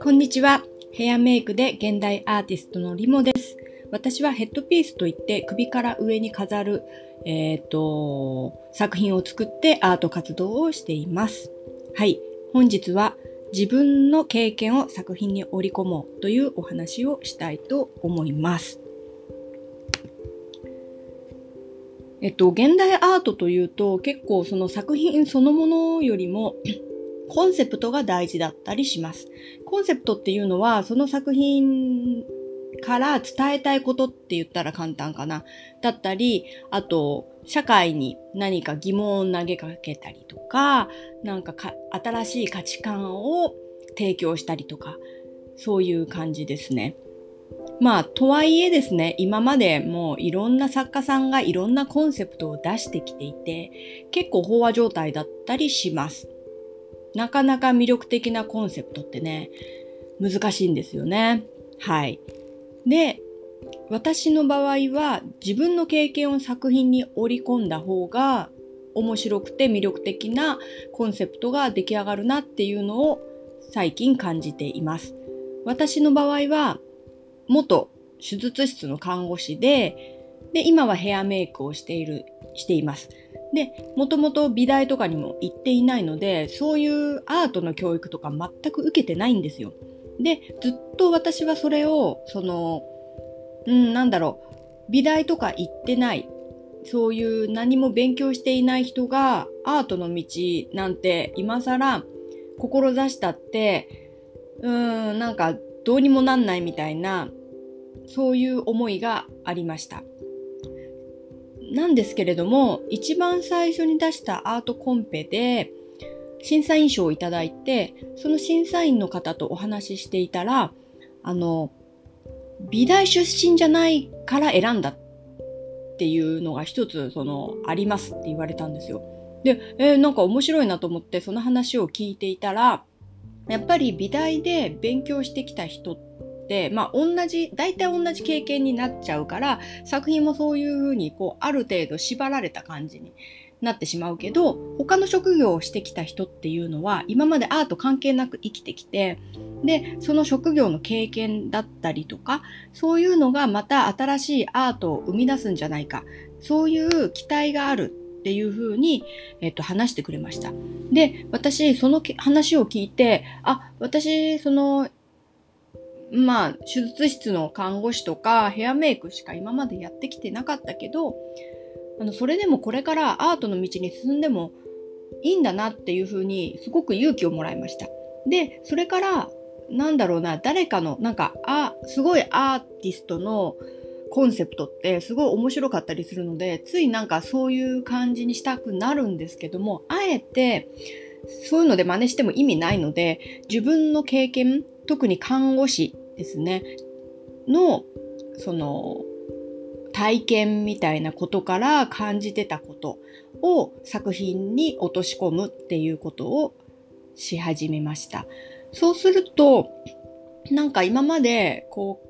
こんにちは。ヘアメイクで現代アーティストのリモです。私はヘッドピースといって首から上に飾る、えっ、ー、と、作品を作ってアート活動をしています。はい。本日は自分の経験を作品に織り込もうというお話をしたいと思います。えっと、現代アートというと結構その作品そのものよりも コンセプトが大事だったりします。コンセプトっていうのはその作品から伝えたいことって言ったら簡単かな。だったり、あと、社会に何か疑問を投げかけたりとか、なんかか新しい価値観を提供したりとか、そういう感じですね。まあ、とはいえですね、今までもういろんな作家さんがいろんなコンセプトを出してきていて、結構飽和状態だったりします。なかなか魅力的なコンセプトってね、難しいんですよね。はい。で、私の場合は自分の経験を作品に織り込んだ方が面白くて魅力的なコンセプトが出来上がるなっていうのを最近感じています。私の場合は元手術室の看護師で、で、今はヘアメイクをしている、しています。で、もともと美大とかにも行っていないので、そういうアートの教育とか全く受けてないんですよ。で、ずっと私はそれを、その、うん、なんだろう、美大とか行ってない、そういう何も勉強していない人がアートの道なんて今更志したって、うーん、なんかどうにもなんないみたいな、そういう思いがありました。なんですけれども、一番最初に出したアートコンペで、審査員賞をいただいて、その審査員の方とお話ししていたら、あの、美大出身じゃないから選んだっていうのが一つ、その、ありますって言われたんですよ。で、えー、なんか面白いなと思ってその話を聞いていたら、やっぱり美大で勉強してきた人って、まあ同じ、大体同じ経験になっちゃうから、作品もそういうふうに、こう、ある程度縛られた感じになってしまうけど、他の職業をしてきた人っていうのは、今までアート関係なく生きてきて、で、その職業の経験だったりとか、そういうのがまた新しいアートを生み出すんじゃないか、そういう期待があるっていうふうに、えっと、話してくれました。で、私、その話を聞いて、あ、私、その、まあ、手術室の看護師とかヘアメイクしか今までやってきてなかったけど、あの、それでもこれからアートの道に進んでもいいんだなっていうふうにすごく勇気をもらいました。で、それから、なんだろうな、誰かの、なんか、あ、すごいアーティストのコンセプトってすごい面白かったりするので、ついなんかそういう感じにしたくなるんですけども、あえて、そういうので真似しても意味ないので、自分の経験、特に看護師ですね、の、その、体験みたいなことから感じてたことを作品に落とし込むっていうことをし始めました。そうすると、なんか今までこ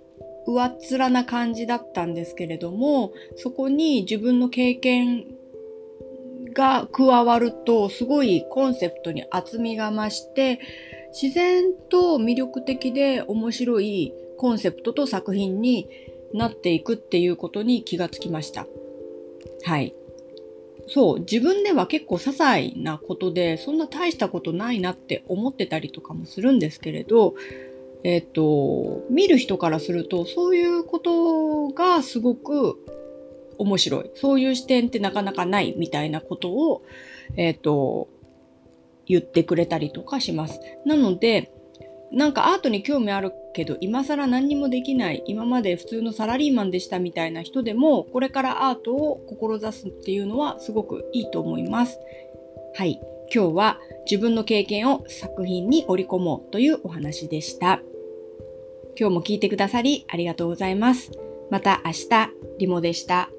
う、上っ面な感じだったんですけれども、そこに自分の経験が加わると、すごいコンセプトに厚みが増して、自然と魅力的で面白いコンセプトと作品になっていくっていうことに気がつきました。はい。そう、自分では結構些細なことで、そんな大したことないなって思ってたりとかもするんですけれど、えっ、と、見る人からすると、そういうことがすごく面白い。そういう視点ってなかなかないみたいなことを、えっ、と、言ってくれたりとかします。なので、なんかアートに興味あるけど、今更何にもできない、今まで普通のサラリーマンでしたみたいな人でも、これからアートを志すっていうのはすごくいいと思います。はい。今日は自分の経験を作品に織り込もうというお話でした。今日も聞いてくださりありがとうございます。また明日、リモでした。